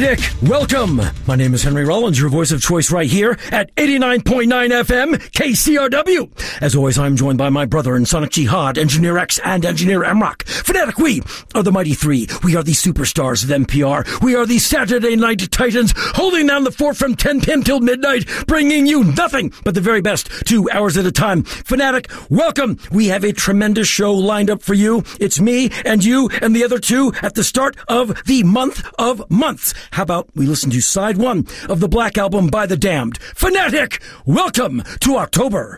Welcome. My name is Henry Rollins, your voice of choice right here at 89.9 FM KCRW. As always, I'm joined by my brother in Sonic Jihad, Engineer X, and Engineer Mrock. Fanatic, we are the Mighty Three. We are the superstars of NPR. We are the Saturday Night Titans, holding down the fort from 10 p.m. till midnight, bringing you nothing but the very best two hours at a time. Fanatic, welcome. We have a tremendous show lined up for you. It's me and you and the other two at the start of the month of months. How about we listen to side one of the Black Album by The Damned? Fanatic, welcome to October.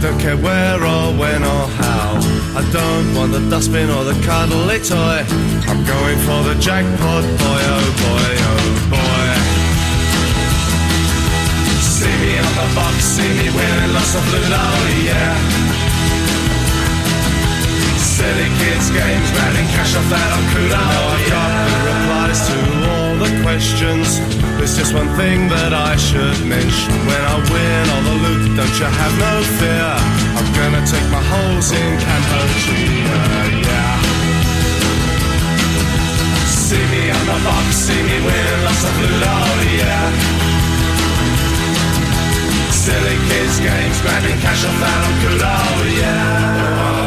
Don't care where or when or how. I don't want the dustbin or the cuddly toy. I'm going for the jackpot, boy, oh boy, oh boy. See me on the box, see me winning lots of loot, oh yeah. Silly kids games, grinding cash off that oh, on Kudo. Oh, now I've got the replies to all the questions. There's just one thing that I should mention. When I win all the loot, don't you have no fear. I'm gonna take my holes in Cambodia, yeah. See me on the box, see me win lots of loot, oh yeah. Silly kids games, grabbing cash off that on oh, Kudo, yeah.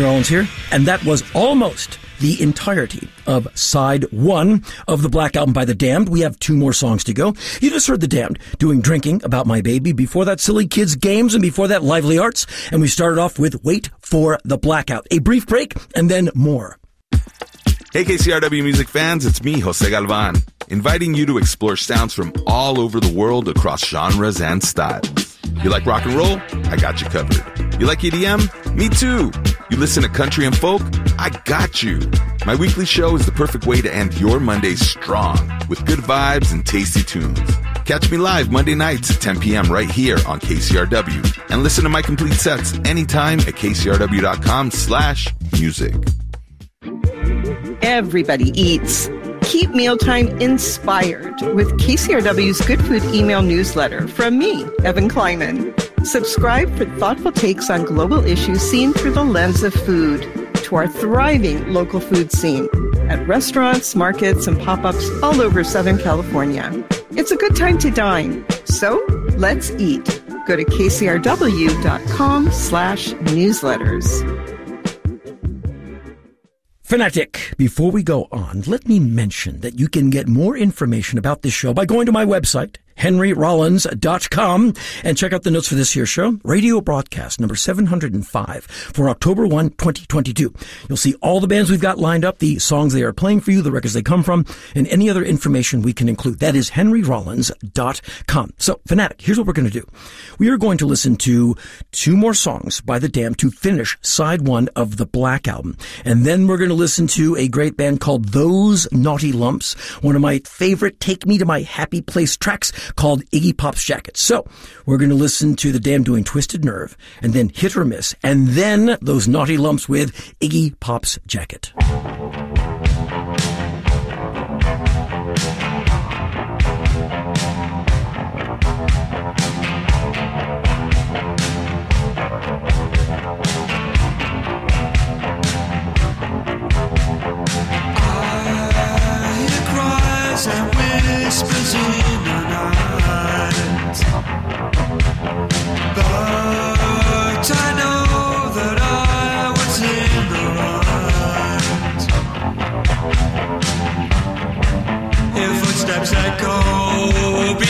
Henry Rollins here, and that was almost the entirety of side one of the Black Album by The Damned. We have two more songs to go. You just heard The Damned doing Drinking About My Baby, before that Silly Kids Games, and before that Lively Arts, and we started off with Wait for the Blackout. A brief break, and then more. Hey KCRW music fans, it's me, Jose Galvan, inviting you to explore sounds from all over the world across genres and styles. You like rock and roll? I got you covered. You like EDM? Me too. You listen to country and folk? I got you. My weekly show is the perfect way to end your Monday strong with good vibes and tasty tunes. Catch me live Monday nights at 10 p.m. right here on KCRW and listen to my complete sets anytime at kcrw.com slash music. Everybody eats. Keep mealtime inspired with KCRW's Good Food email newsletter from me, Evan Kleiman. Subscribe for thoughtful takes on global issues seen through the lens of food to our thriving local food scene at restaurants, markets, and pop-ups all over Southern California. It's a good time to dine. So let's eat. Go to kcrw.com slash newsletters. Fanatic, before we go on, let me mention that you can get more information about this show by going to my website, henryrollins.com and check out the notes for this year's show, radio broadcast number 705 for October 1, 2022. You'll see all the bands we've got lined up, the songs they are playing for you, the records they come from, and any other information we can include. That is henryrollins.com. So, Fanatic, here's what we're going to do. We are going to listen to two more songs by The Damned to finish side one of the Black Album. And then we're going to listen to a great band called Those Naughty Lumps, one of my favorite Take Me to My Happy Place tracks called Iggy Pop's Jacket. So we're going to listen to the Damned doing Twisted Nerve and then Hit or Miss and then those naughty lumps with Iggy Pop's Jacket. and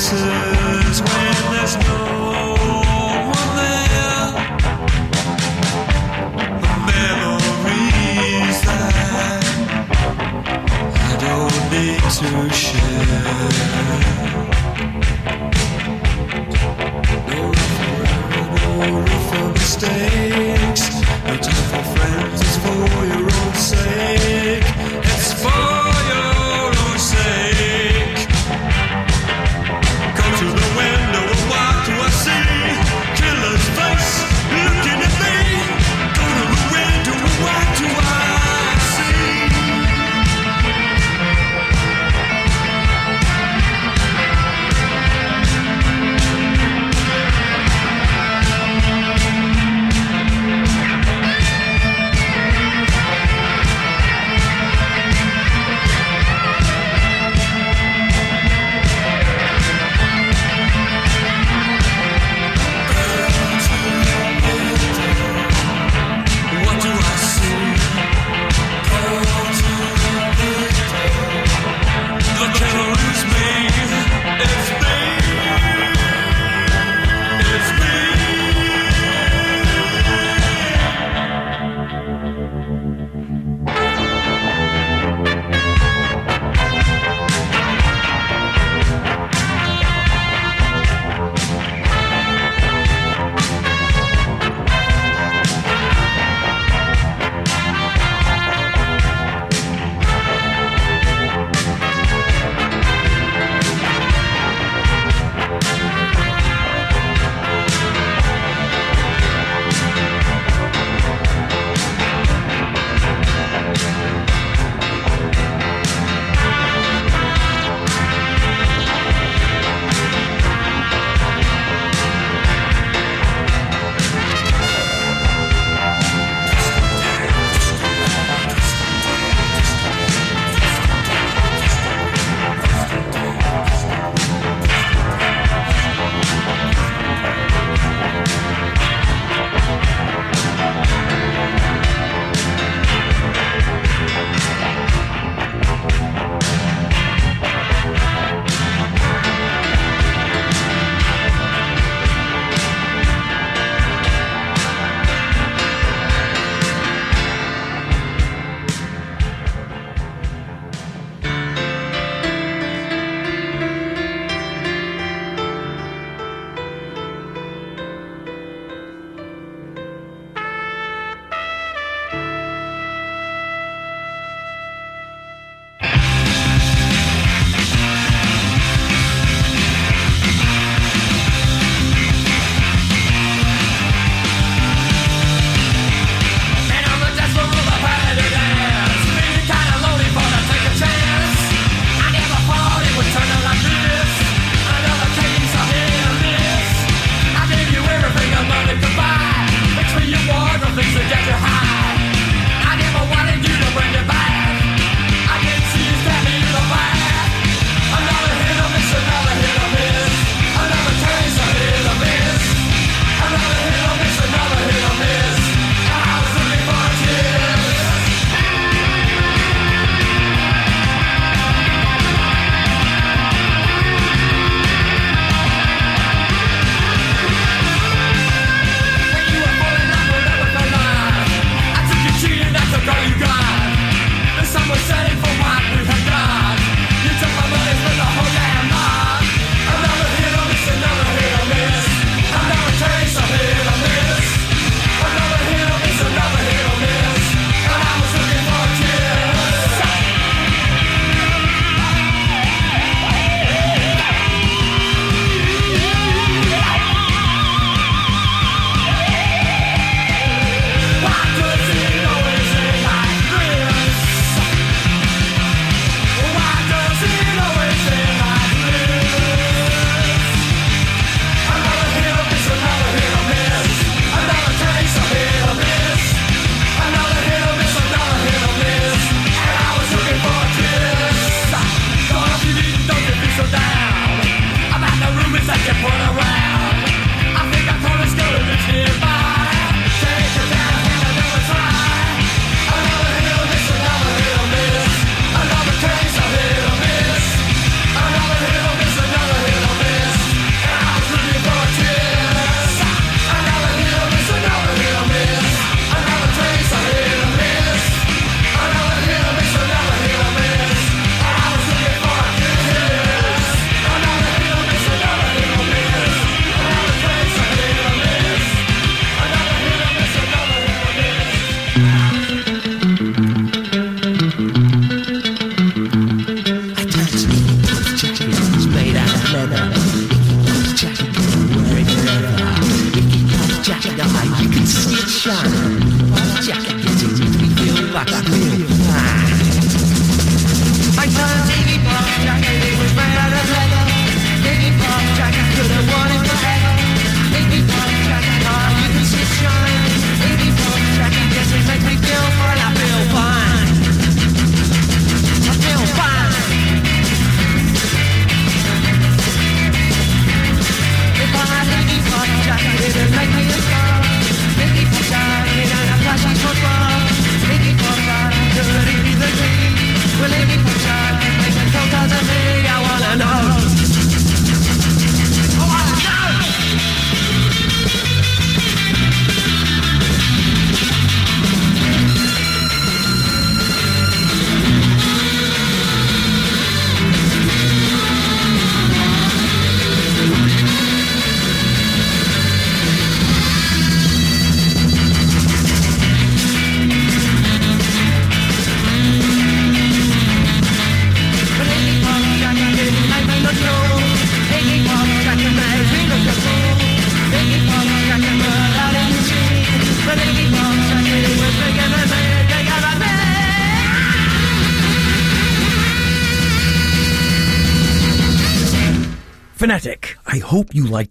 see faces when there's no one there. Memories that I don't need to share. No room for mistakes. No time for friends, it's for your own sake.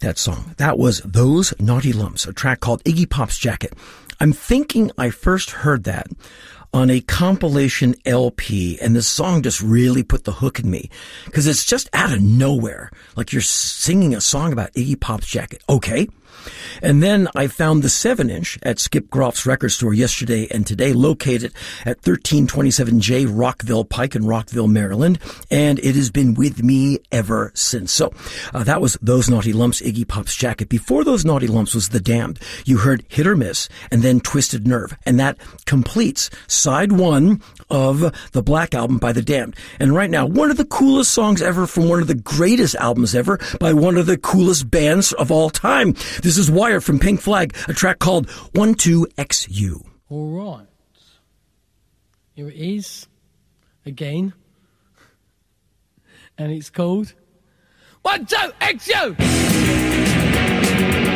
That song. That was Those Naughty Lumps, a track called Iggy Pop's Jacket. I'm thinking I first heard that on a compilation LP and this song just really put the hook in me because it's just out of nowhere. Like you're singing a song about Iggy Pop's jacket. Okay. And then I found the 7 inch at Skip Groff's record store yesterday and today, located at 1327J Rockville Pike in Rockville, Maryland. And it has been with me ever since. So uh, that was Those Naughty Lumps, Iggy Pop's jacket. Before Those Naughty Lumps was The Damned. You heard Hit or Miss and then Twisted Nerve. And that completes side one of the Black Album by The Damned. And right now, one of the coolest songs ever from one of the greatest albums ever by one of the coolest bands of all time. This is Wire from Pink Flag, a track called 12XU. All right. Here it is again. And it's called 12XU!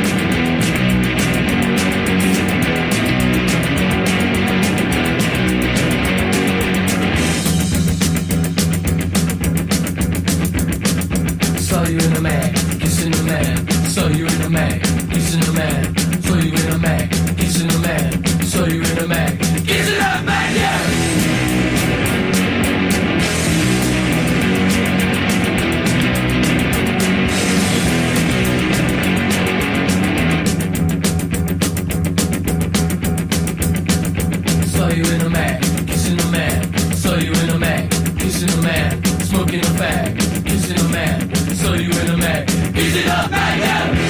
Saw you in a mag, kissing a man. Saw you in a mag, kissing a man. Saw you in a mag, kissing a man. Mag, kissing a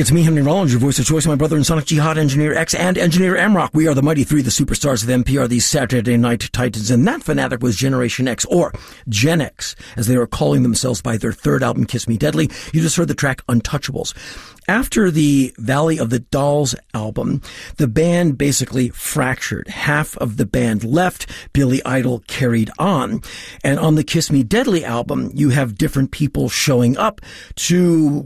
It's me, Henry Rollins, your voice of choice, my brother and Sonic Jihad, Engineer X, and Engineer Amrock. We are the mighty three, the superstars of NPR, these Saturday Night Titans, and that fanatic was Generation X, or Gen X, as they are calling themselves by their third album, Kiss Me Deadly. You just heard the track Untouchables. After the Valley of the Dolls album, the band basically fractured. Half of the band left, Billy Idol carried on. And on the Kiss Me Deadly album, you have different people showing up to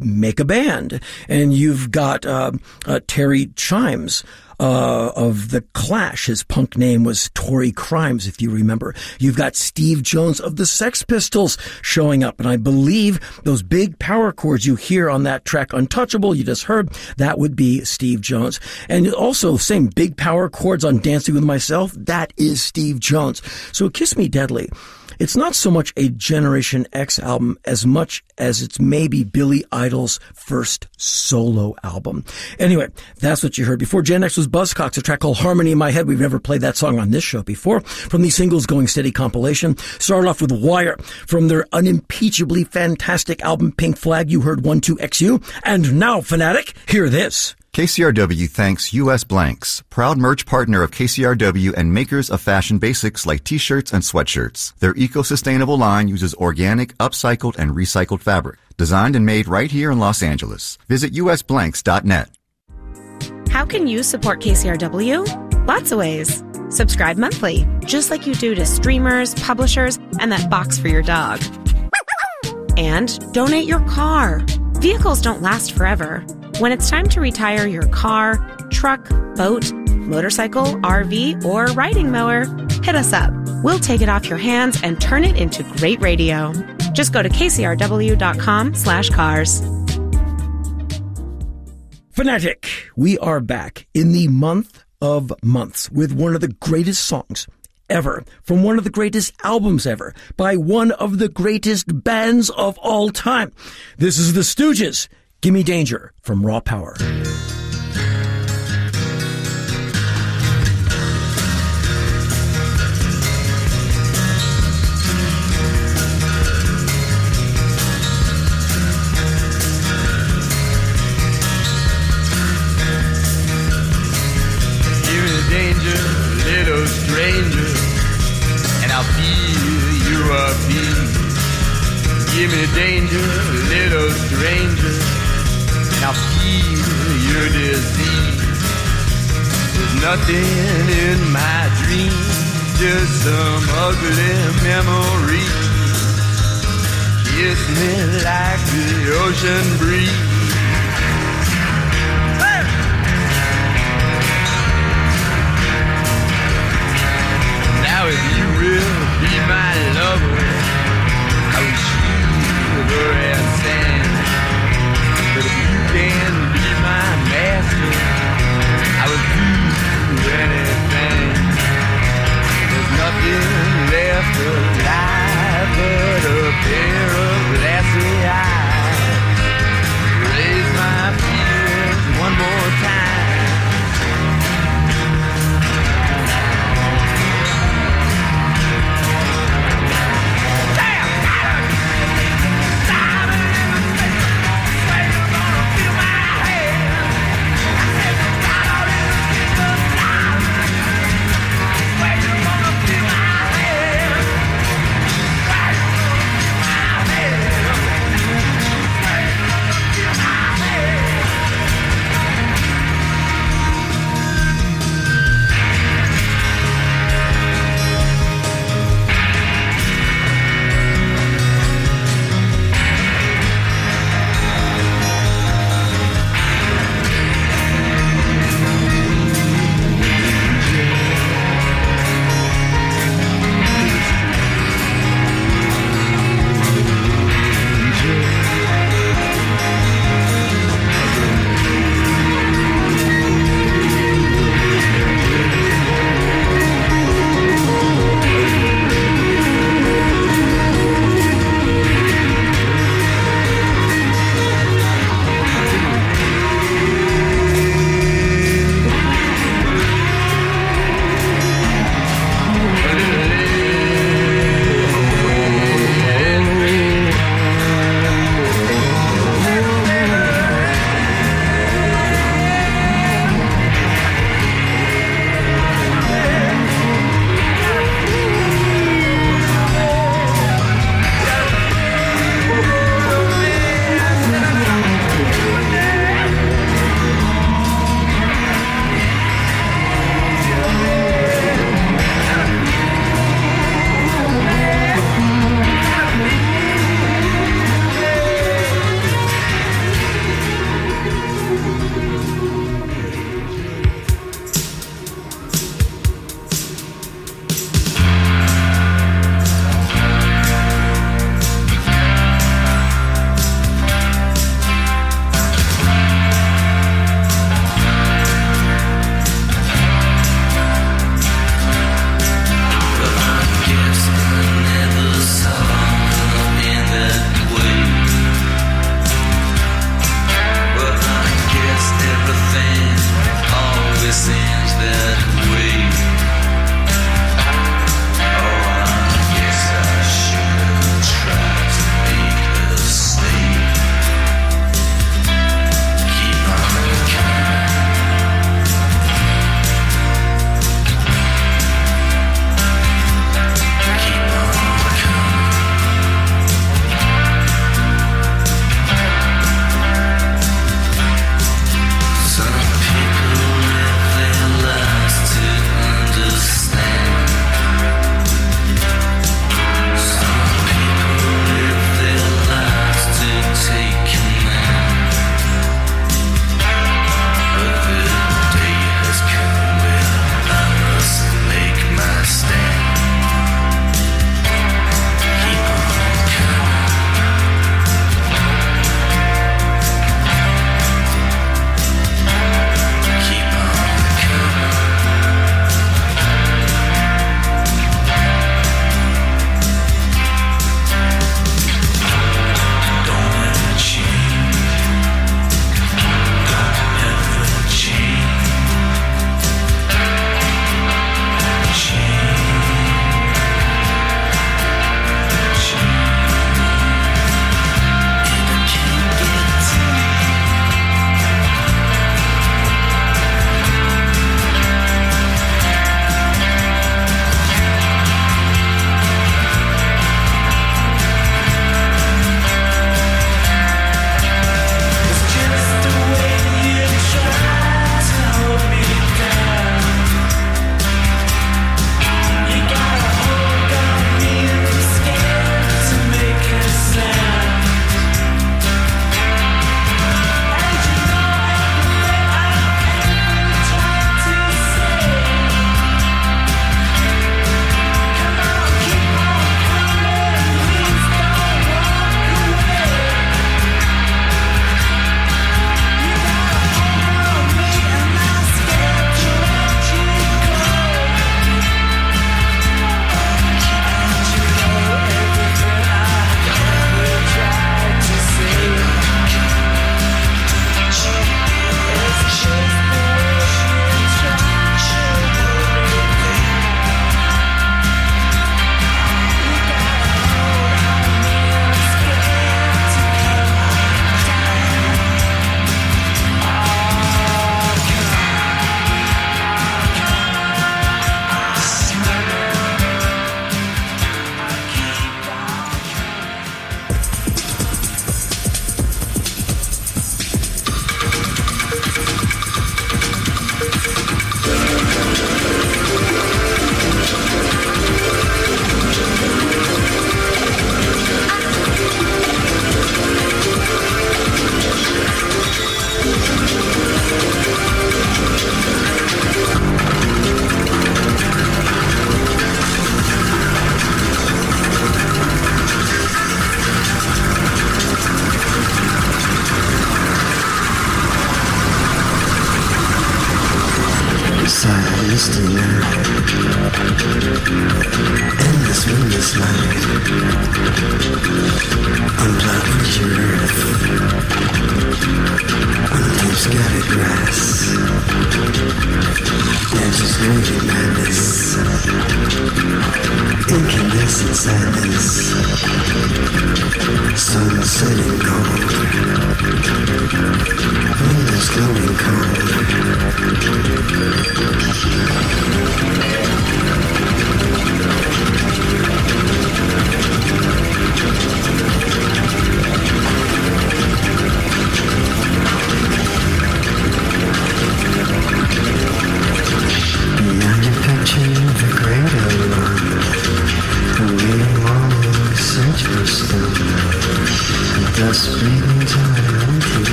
make a band. And you've got uh, uh, Terry Chimes, uh, of the Clash. His punk name was Tory Crimes, if you remember. You've got Steve Jones of the Sex Pistols showing up, and I believe those big power chords you hear on that track, Untouchable, you just heard, that would be Steve Jones. And also, same big power chords on Dancing with Myself, that is Steve Jones. So Kiss Me Deadly. It's not so much a Generation X album as much as it's maybe Billy Idol's first solo album. Anyway, that's what you heard before. Gen X was Buzzcocks, a track called Harmony in My Head. We've never played that song on this show before. From the singles Going Steady compilation. Started off with Wire from their unimpeachably fantastic album Pink Flag. You heard 1-2-XU. And now, Fanatic, hear this. KCRW thanks US Blanks, proud merch partner of KCRW and makers of fashion basics like t-shirts and sweatshirts. Their eco-sustainable line uses organic, upcycled, and recycled fabric. Designed and made right here in Los Angeles. Visit usblanks.net. How can you support KCRW? Lots of ways. Subscribe monthly, just like you do to streamers, publishers, and that box for your dog. And donate your car. Vehicles don't last forever. When it's time to retire your car, truck, boat, motorcycle, RV, or riding mower, hit us up. We'll take it off your hands and turn it into great radio. Just go to kcrw.com slash cars. Fanatic, we are back in the month of months with one of the greatest songs ever from one of the greatest albums ever by one of the greatest bands of all time. This is the Stooges. Gimme Danger from Raw Power. Me danger, little stranger, I'll feel your disease. There's nothing in my dreams, just some ugly memory. Kiss me like the ocean breeze. Now if you will be my lover, But if you can be my master, I will do anything. There's nothing left alive but a pair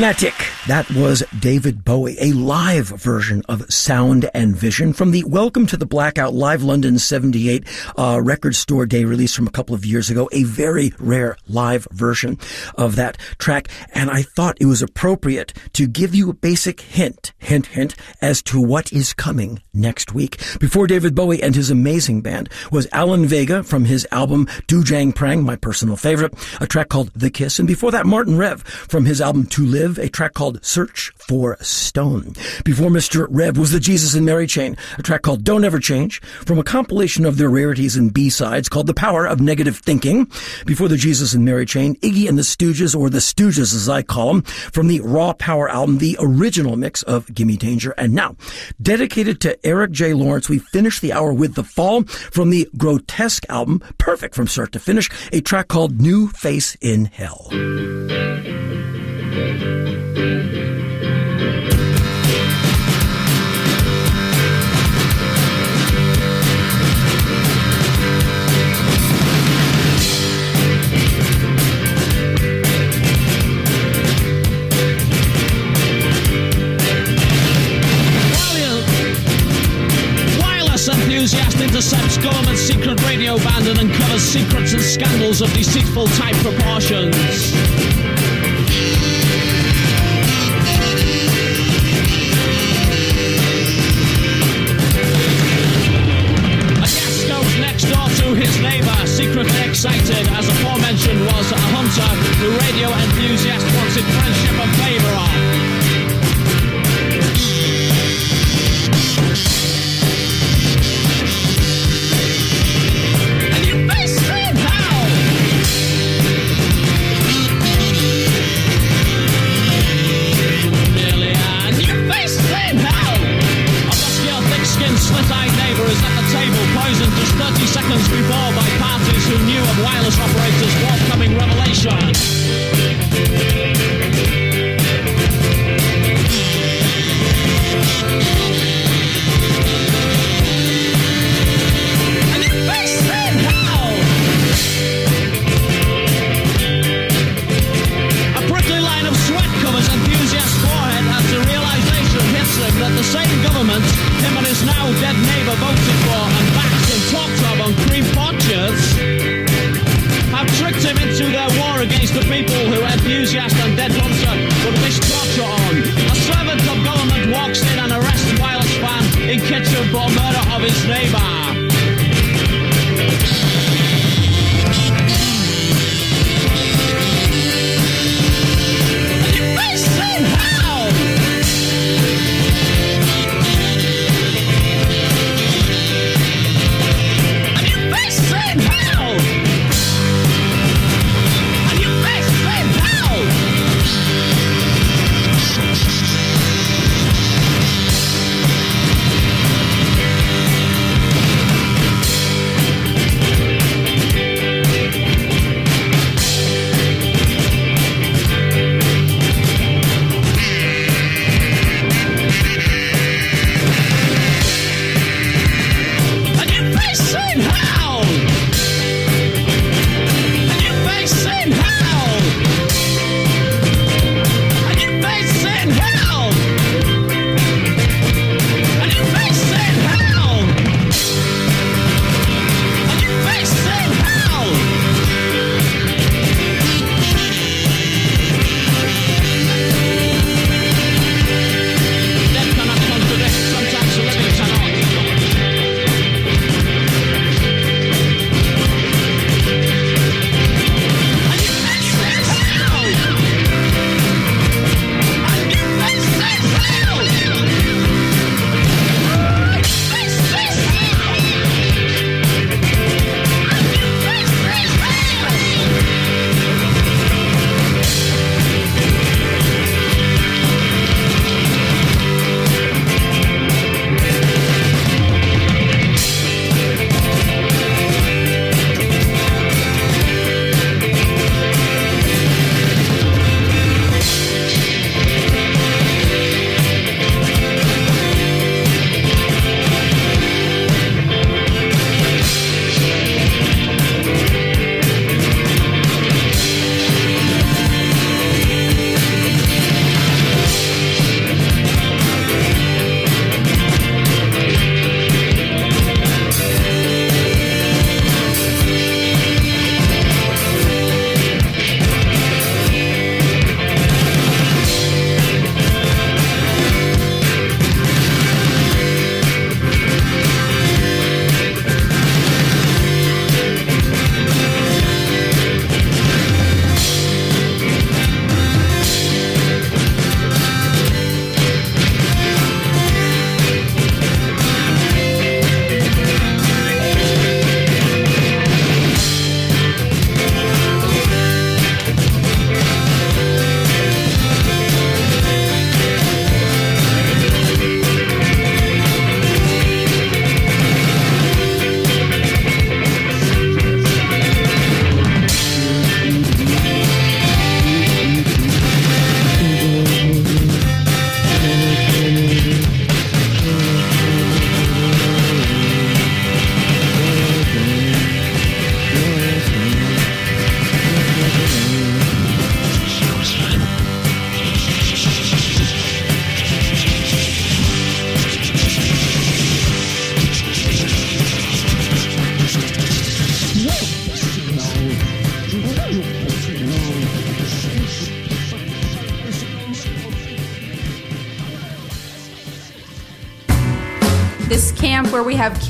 Fanatic. That was David Bowie, a live version of Sound and Vision from the Welcome to the Blackout Live London 78 uh, record store day release from a couple of years ago. A very rare live version of that track. And I thought it was appropriate to give you a basic hint, hint, hint, as to what is coming next week. Before David Bowie and his amazing band was Alan Vega from his album Dujang Prang, my personal favorite, a track called The Kiss. And before that, Martin Rev from his album To Live, a track called Search for Stone. Before Mr. Rev was the Jesus and Mary Chain, a track called Don't Ever Change, from a compilation of their rarities and B-sides called The Power of Negative Thinking. Before the Jesus and Mary Chain, Iggy and the Stooges, or the Stooges as I call them, from the Raw Power album, the original mix of Gimme Danger. And now, dedicated to Eric J. Lawrence, we finish the hour with The Fall from the Grotesque album, perfect from start to finish, a track called New Face in Hell. Enthusiast intercepts government secret radio band and uncovers secrets and scandals of deceitful type proportions. A gas goes next door to his neighbor, secretly excited, as aforementioned was a hunter the radio enthusiast wanted friendship poisoned just 30 seconds before by parties who knew of wireless operators' forthcoming revelation.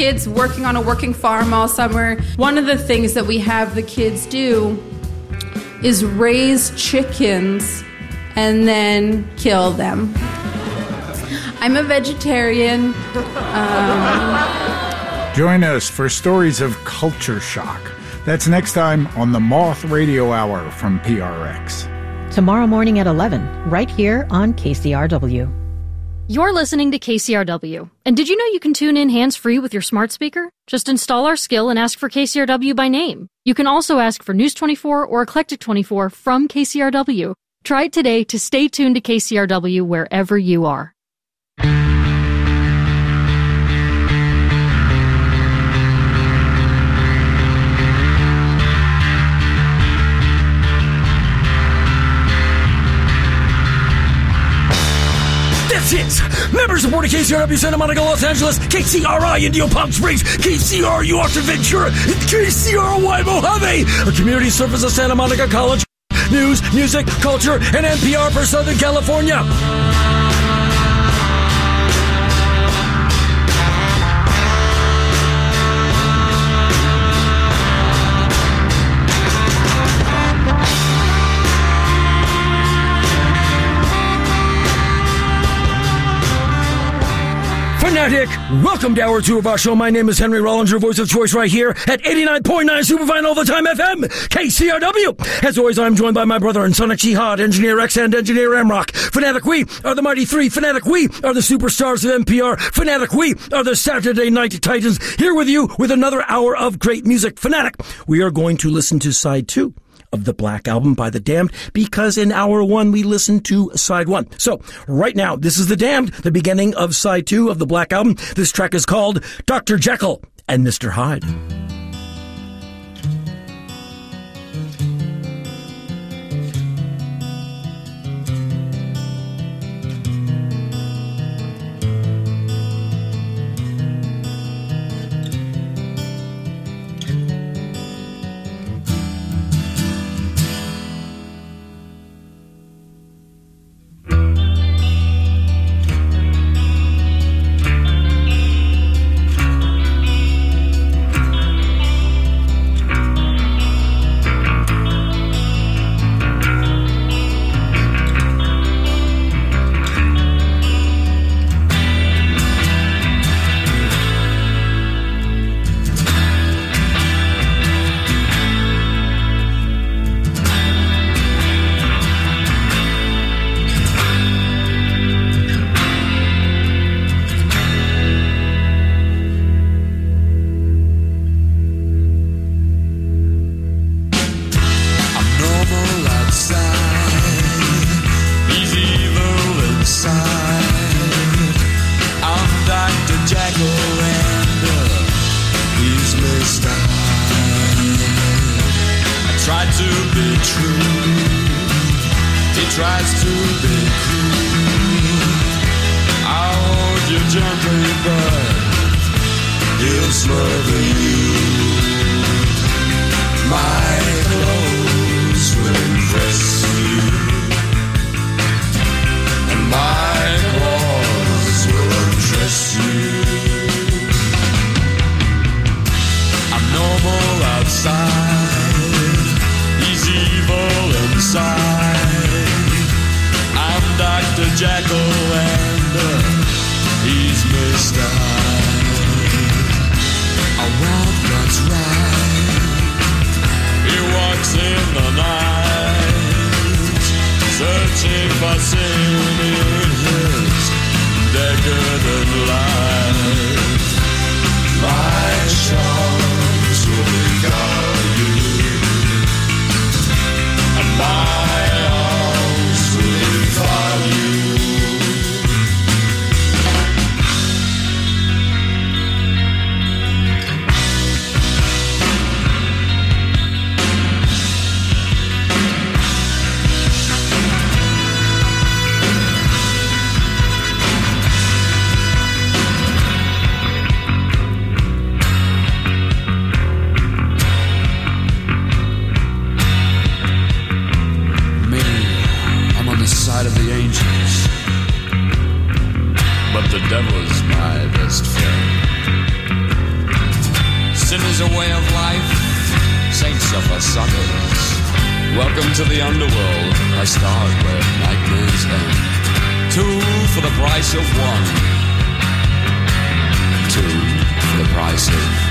Kids working on a working farm all summer. One of the things that we have the kids do is raise chickens and then kill them. I'm a vegetarian. Um, Join us for stories of culture shock. That's next time on the Moth Radio Hour from PRX. Tomorrow morning at 11, right here on KCRW. You're listening to KCRW. And did you know you can tune in hands free with your smart speaker? Just install our skill and ask for KCRW by name. You can also ask for News 24 or Eclectic 24 from KCRW. Try it today to stay tuned to KCRW wherever you are. This is member supported KCRW Santa Monica, Los Angeles, KCRI Indio Palm Springs, KCRU Oxnard Ventura, and KCRY Mojave, a community service of Santa Monica College. News, music, culture, and NPR for Southern California. Fanatic, welcome to hour two of our show. My name is Henry Rollins, your voice of choice right here at 89.9 Superfine All the Time FM, KCRW. As always, I'm joined by my brother and Sonic Jihad, Engineer X and Engineer Amrock. Fanatic, we are the Mighty Three. Fanatic, we are the superstars of NPR. Fanatic, we are the Saturday Night Titans. Here with you with another hour of great music. Fanatic, we are going to listen to side two of the Black Album by The Damned because in hour one we listened to side one. So right now, this is The Damned, the beginning of side two of the Black Album. This track is called Dr. Jekyll and Mr. Hyde. Tries to be cruel. I'll hold you gently, but he'll smother you. My clothes Jekyll and uh, he's Mr. Hyde. A wild that's right. He walks in the night, searching for sin in his decadent life. My charms will beguile you, and my to the underworld, I start where nightmares end. Two for the price of one. Two for the price of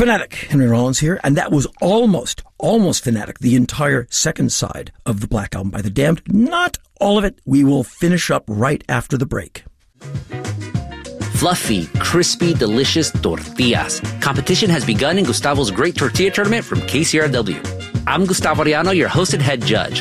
Fanatic, Henry Rollins here, and that was almost, almost Fanatic, the entire second side of the Black Album by The Damned. Not all of it. We will finish up right after the break. Fluffy, crispy, delicious tortillas. Competition has begun in Gustavo's Great Tortilla Tournament from KCRW. I'm Gustavo Arellano, your hosted head judge.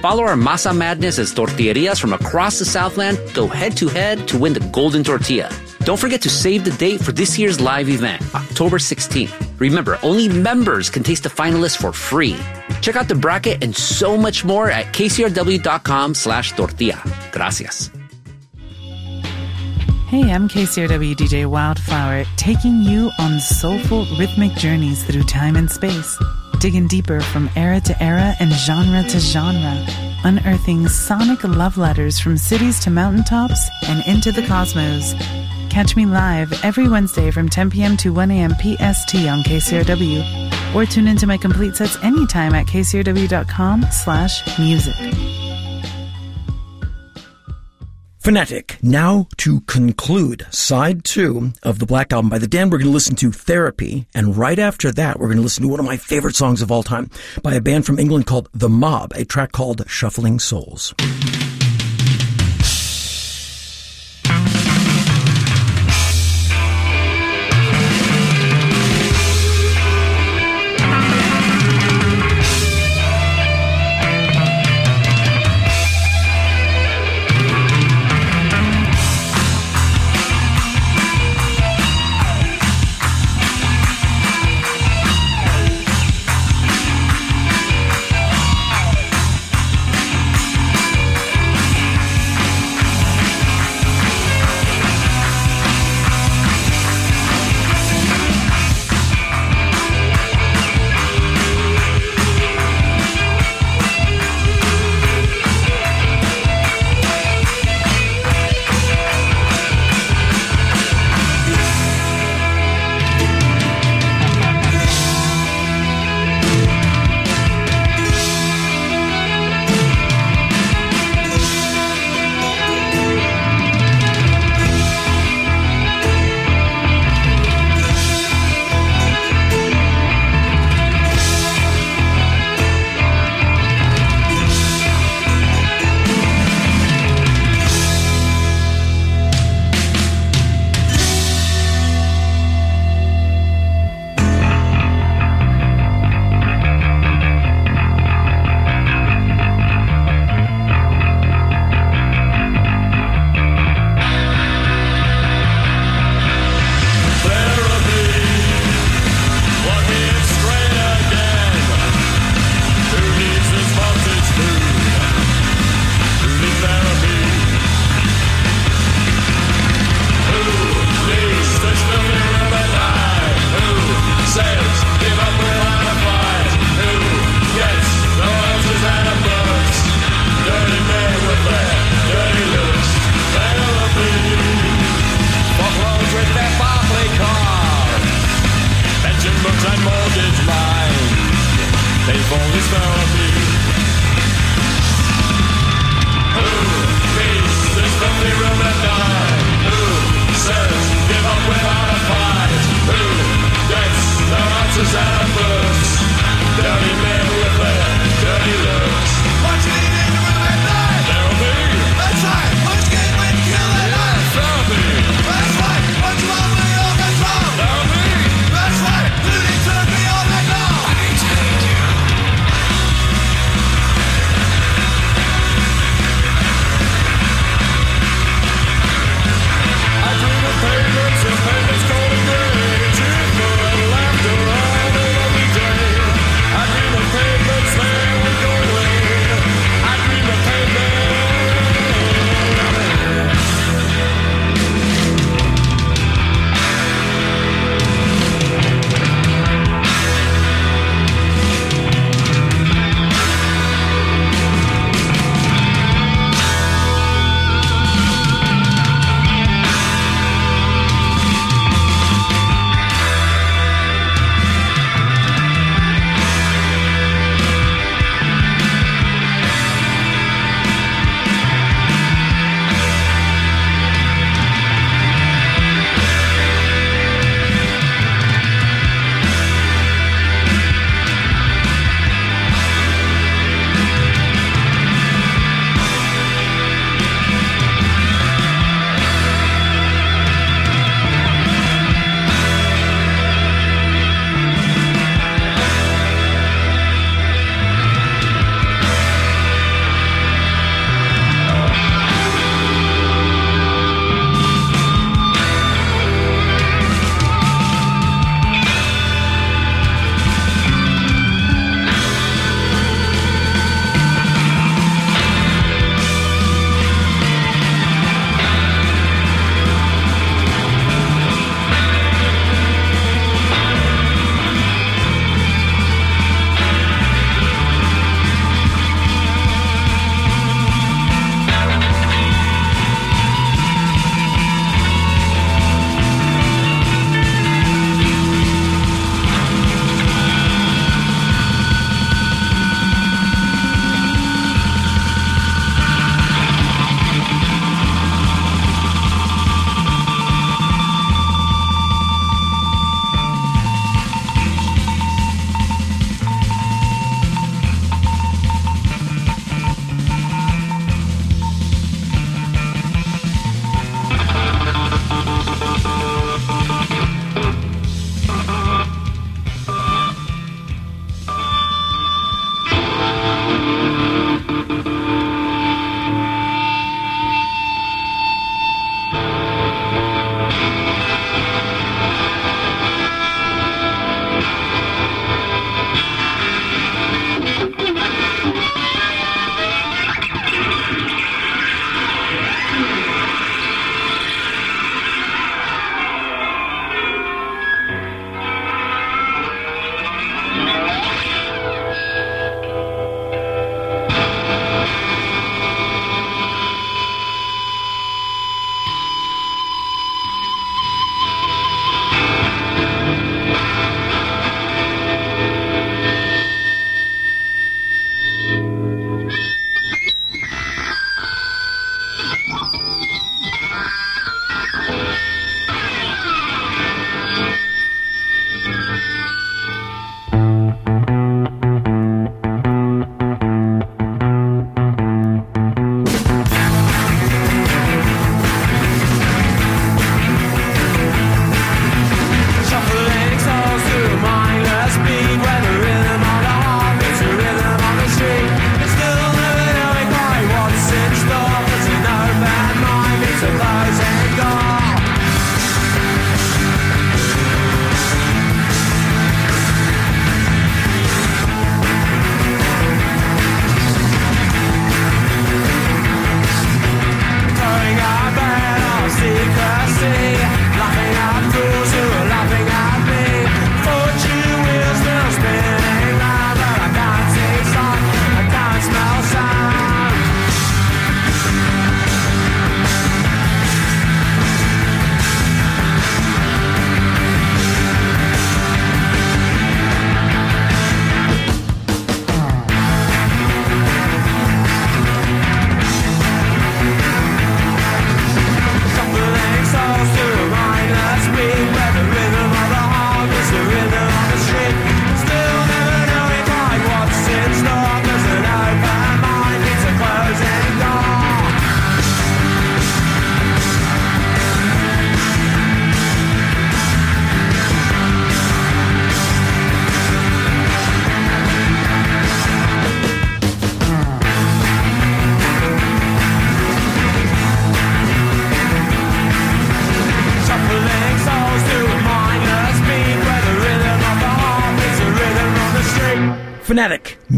Follow our Masa Madness as tortillerias from across the Southland go head to head to win the golden tortilla. Don't forget to save the date for this year's live event, October 16th. Remember, only members can taste the finalists for free. Check out the bracket and so much more at kcrw.com slash tortilla. Gracias. Hey, I'm KCRW DJ Wildflower, taking you on soulful rhythmic journeys through time and space, digging deeper from era to era and genre to genre, unearthing sonic love letters from cities to mountaintops and into the cosmos. Catch me live every Wednesday from 10 p.m. to 1 a.m. PST on KCRW, or tune into my complete sets anytime at kcrw.com slash music. Fanatic. Now to conclude side two of the Black Album by the Damned, we're going to listen to Therapy. And right after that, we're going to listen to one of my favorite songs of all time by a band from England called The Mob, a track called Shuffling Souls.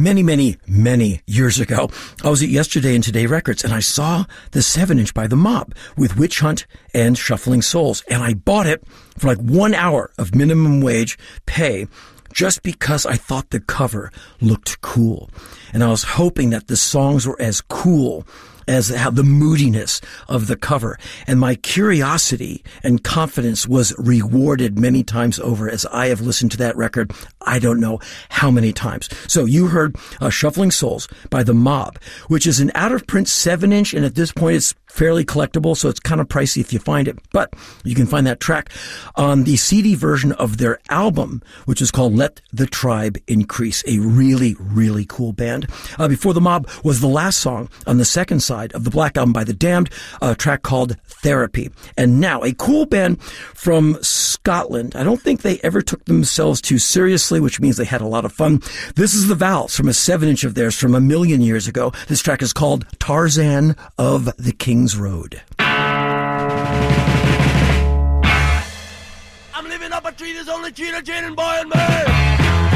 Many, many, many years ago. I was at Yesterday and Today Records and I saw the 7 inch by The Mob with Witch Hunt and Shuffling Souls. And I bought it for like one hour of minimum wage pay just because I thought the cover looked cool. And I was hoping that the songs were as cool as how the moodiness of the cover. And my curiosity and confidence was rewarded many times over as I have listened to that record. I don't know how many times. So you heard uh, Shuffling Souls by The Mob, which is an out of print seven inch. And at this point, it's fairly collectible. So it's kind of pricey if you find it, but you can find that track on the CD version of their album, which is called Let the Tribe Increase, a really, really cool band. Uh, Before the Mob was the last song on the second side of the Black Album by The Damned, a track called Therapy. And now a cool band from Scotland. I don't think they ever took themselves too seriously, which means they had a lot of fun. This is the Valves from a seven inch of theirs from a million years ago. This track is called Tarzan of the King's Road. I'm living up a tree, there's only Cheetah, Jane, and Boy and me.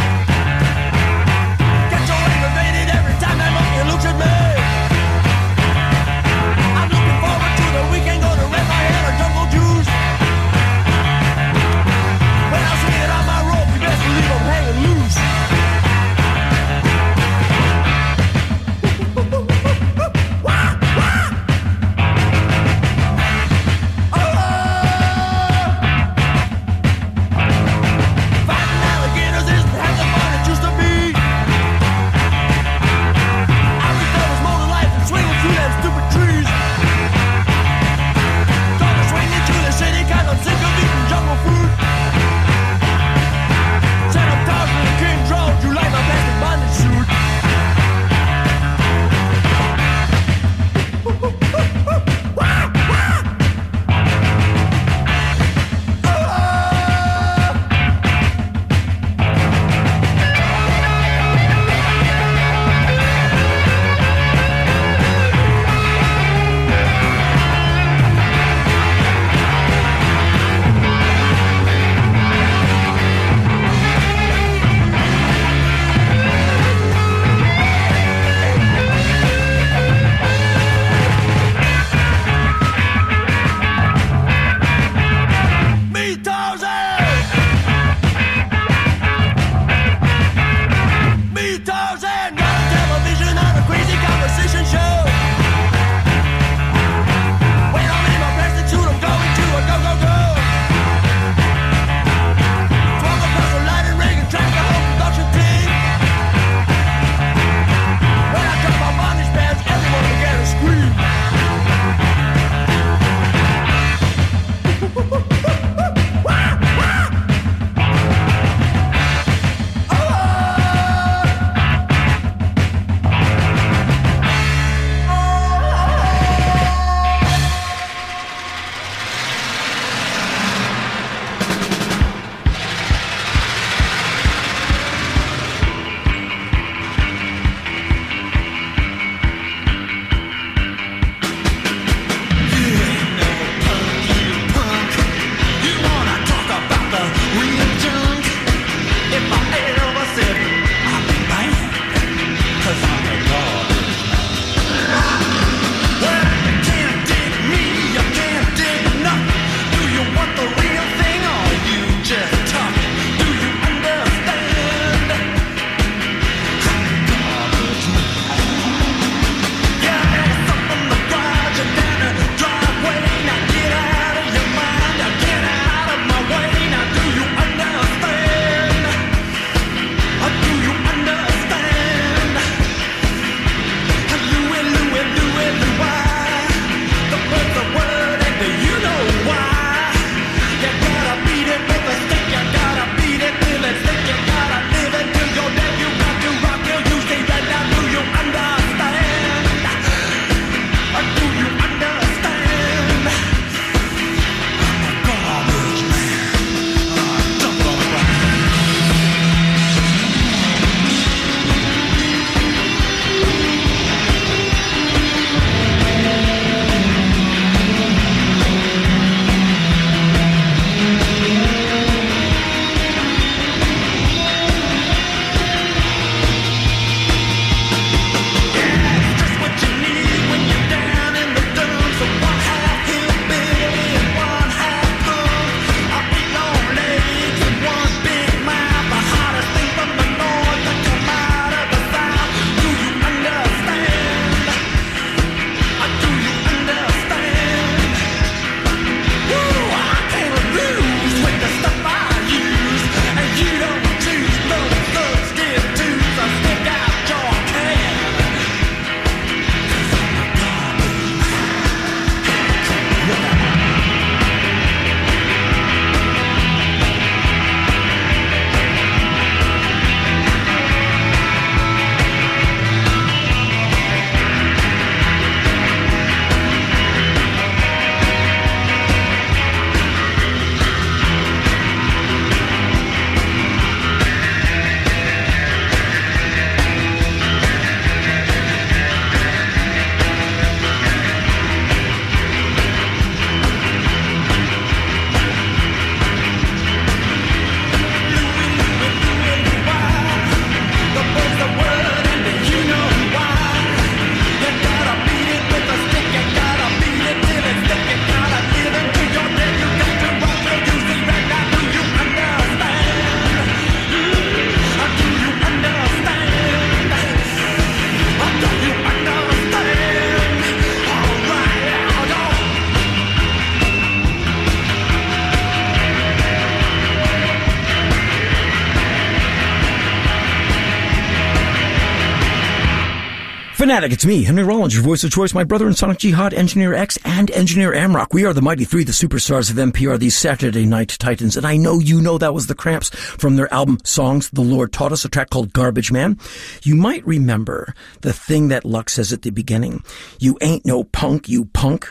Fanatic, it's me, Henry Rollins, your voice of choice, my brother and Sonic Jihad, Engineer X, and Engineer Amrock. We are the Mighty Three, the superstars of NPR, these Saturday Night Titans, and I know you know that was the Cramps from their album Songs the Lord Taught Us, a track called Garbage Man. You might remember the thing that Lux says at the beginning. You ain't no punk, you punk.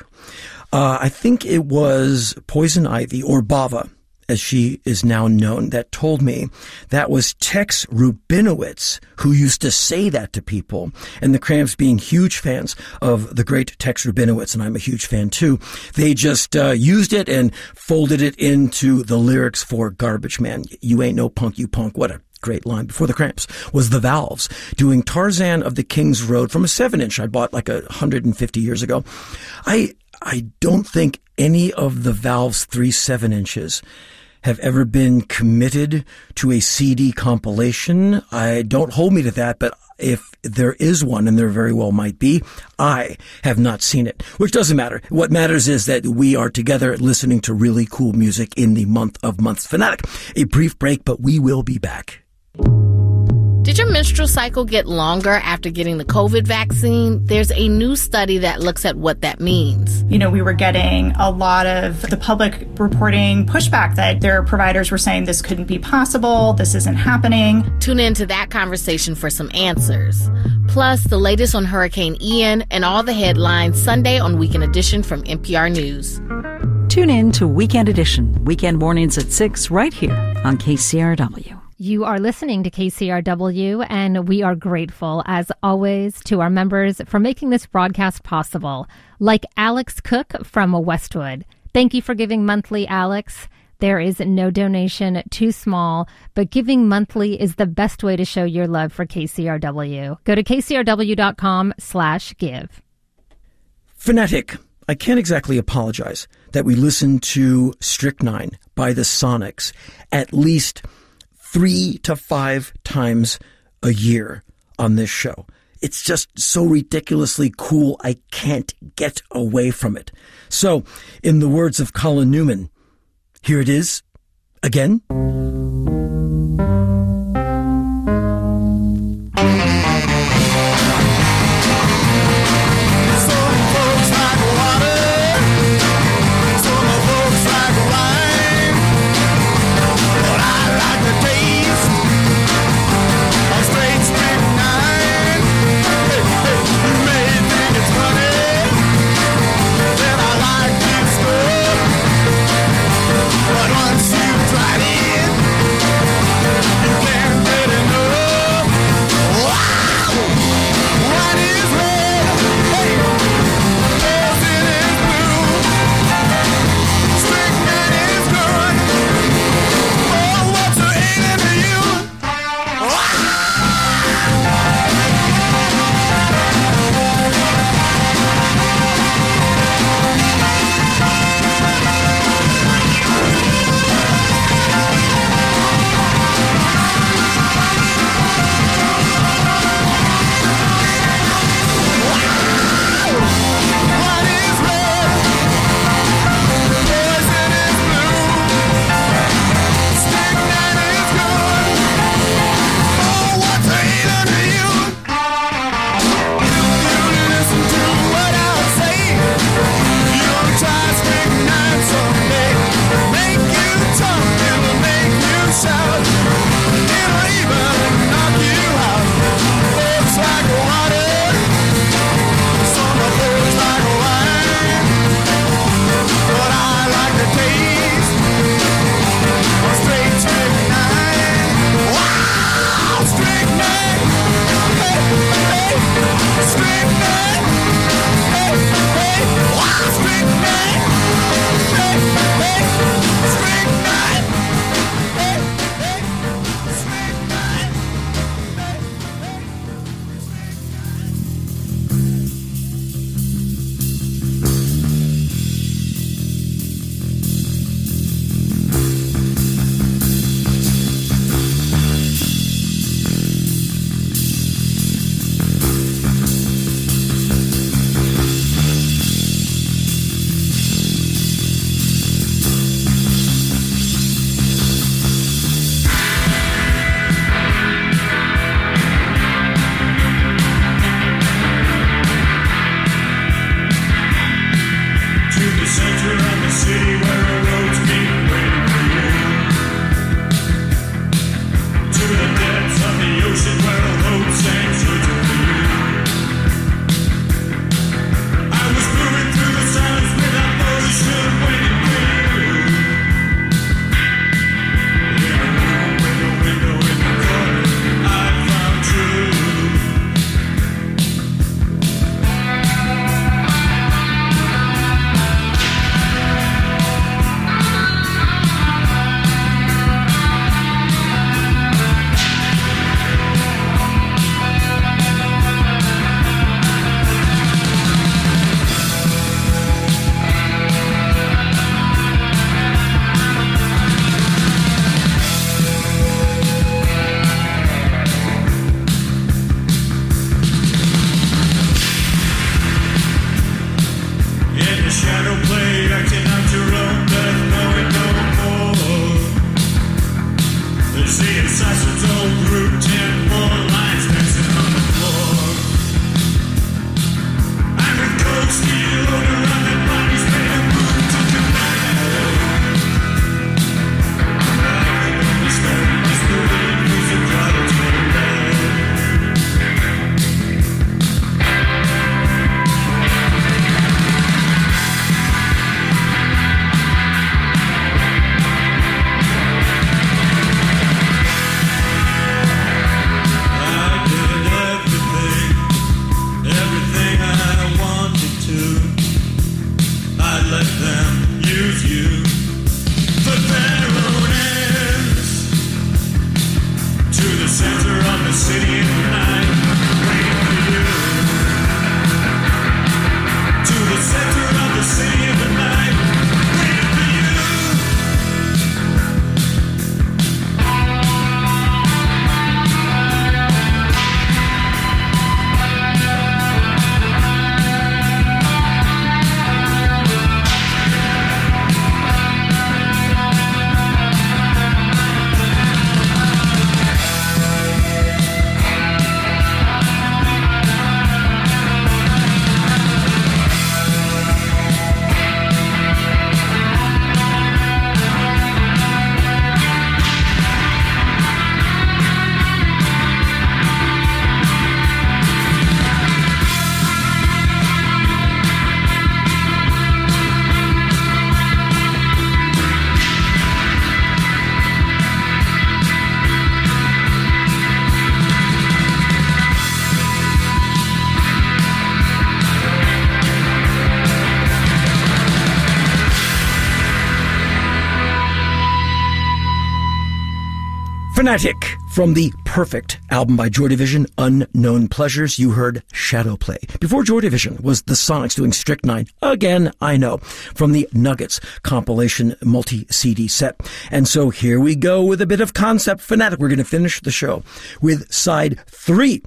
Uh, I think it was Poison Ivy or Bava as she is now known, that told me that was Tex Rubinowitz who used to say that to people. And the Cramps being huge fans of the great Tex Rubinowitz, and I'm a huge fan too, they just uh, used it and folded it into the lyrics for Garbage Man. You ain't no punk, you punk. What a great line before the cramps was the valves doing tarzan of the king's road from a seven inch i bought like a 150 years ago i i don't think any of the valves three seven inches have ever been committed to a CD compilation. I don't hold me to that, but if there is one, and there very well might be, I have not seen it, which doesn't matter. What matters is that we are together listening to really cool music in the month of months fanatic. A brief break, but we will be back. Did your menstrual cycle get longer after getting the COVID vaccine? There's a new study that looks at what that means. You know, we were getting a lot of the public reporting pushback that their providers were saying this couldn't be possible, this isn't happening. Tune in to that conversation for some answers. Plus, the latest on Hurricane Ian and all the headlines Sunday on Weekend Edition from NPR News. Tune in to Weekend Edition, weekend mornings at 6, right here on KCRW. You are listening to KCRW, and we are grateful, as always, to our members for making this broadcast possible, like Alex Cook from Westwood. Thank you for giving monthly, Alex. There is no donation too small, but giving monthly is the best way to show your love for KCRW. Go to kcrw.com slash give. Fanatic. I can't exactly apologize that we listened to Strychnine by the Sonics at least three to five times a year on this show. It's just so ridiculously cool. I can't get away from it. So, in the words of Colin Newman, here it is again. From the perfect album by Joy Division, Unknown Pleasures. You heard Shadow Play. Before Joy Division was the Sonics doing Strychnine. Again, I know. From the Nuggets compilation multi CD set. And so here we go with a bit of concept fanatic. We're going to finish the show with side three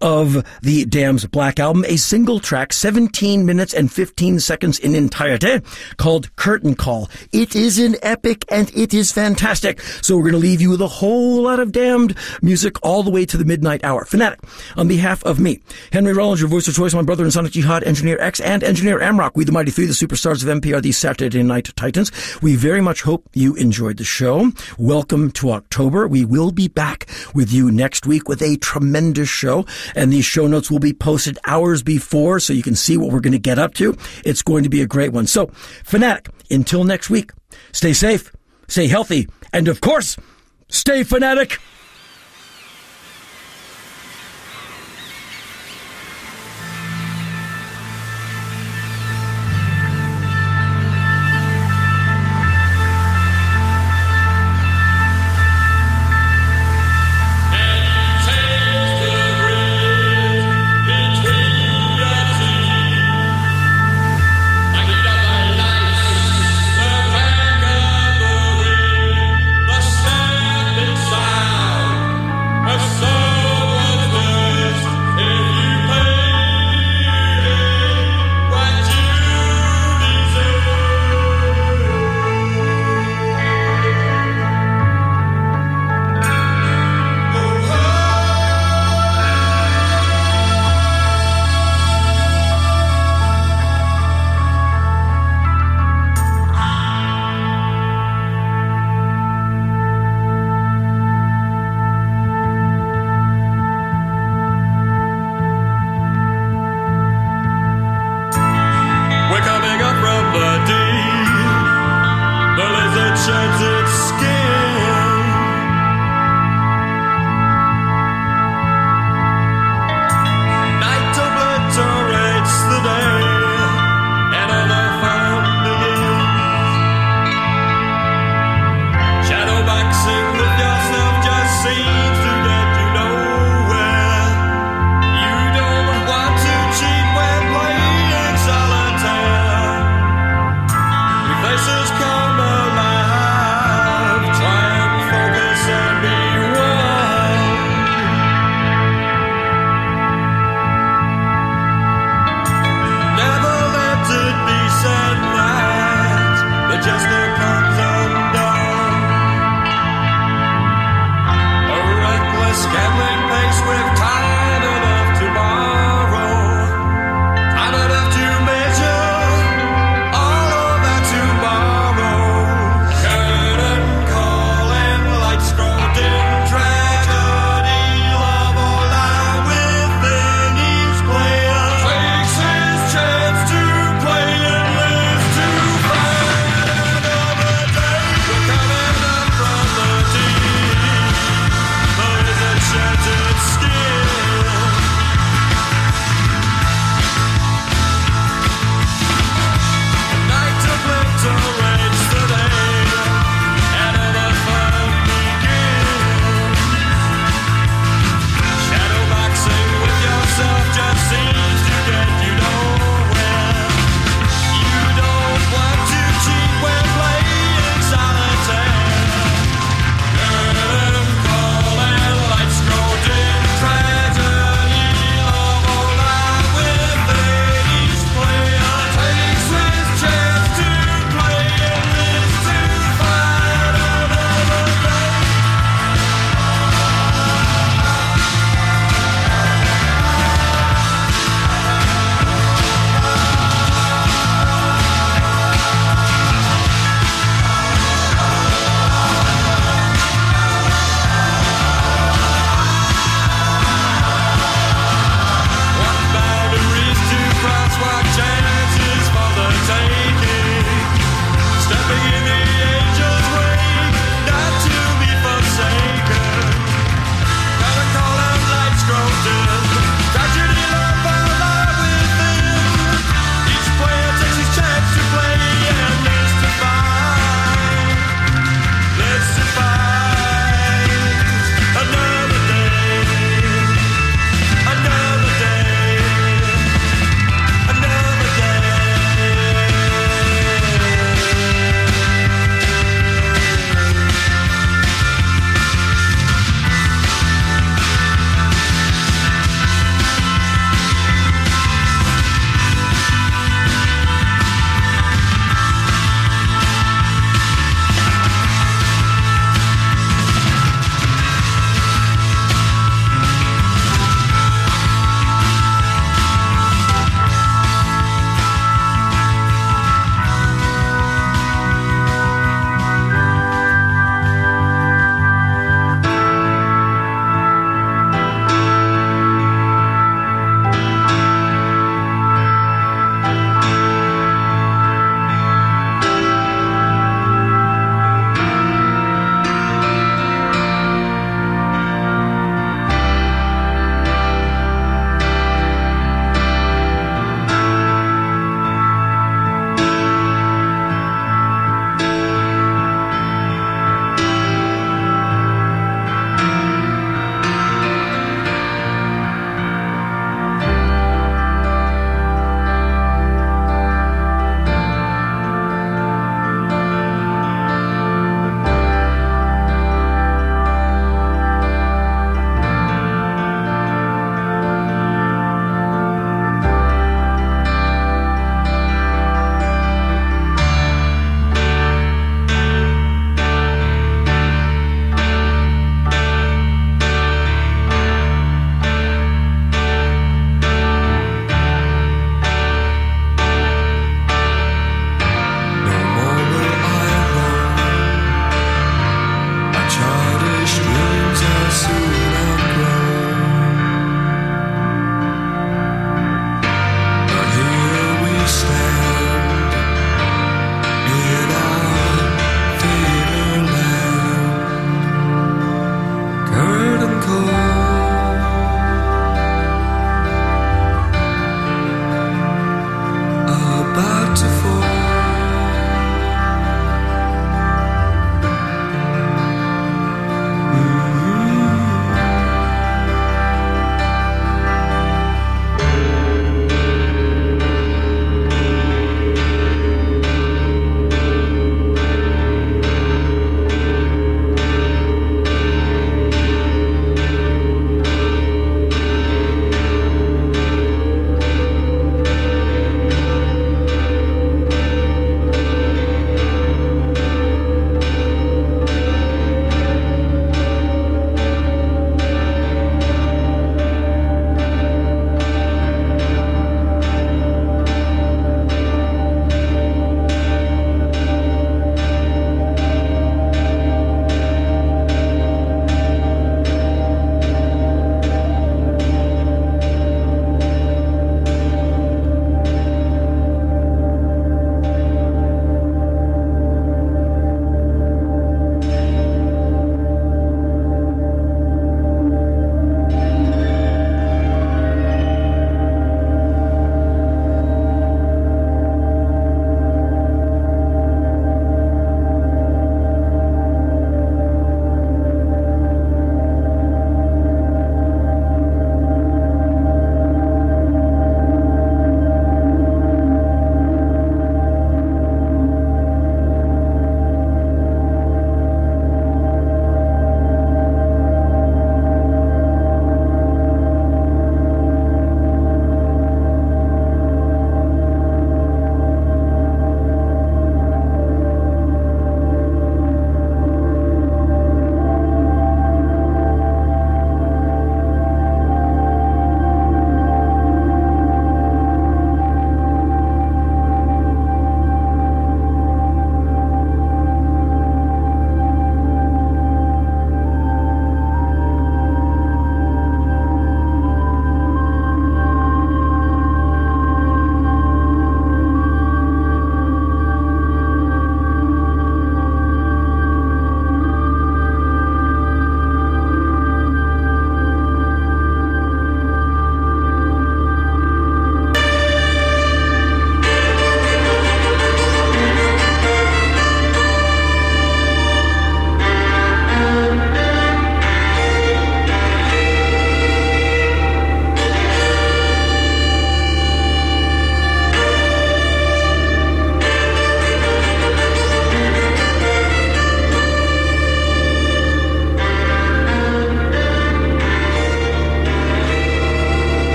of the Damned's Black Album, a single track, 17 minutes and 15 seconds in entirety, called Curtain Call. It is an epic and it is fantastic. So we're going to leave you with a whole lot of damned music all the way to the midnight hour. Fanatic, on behalf of me, Henry Rollins, your voice of choice, my brother in Sonic Jihad, Engineer X, and Engineer Amrock, we the mighty three, the superstars of NPR, the Saturday Night Titans. We very much hope you enjoyed the show. Welcome to October. We will be back with you next week with a tremendous show and these show notes will be posted hours before so you can see what we're going to get up to. It's going to be a great one. So, Fanatic, until next week, stay safe, stay healthy, and of course, stay fanatic.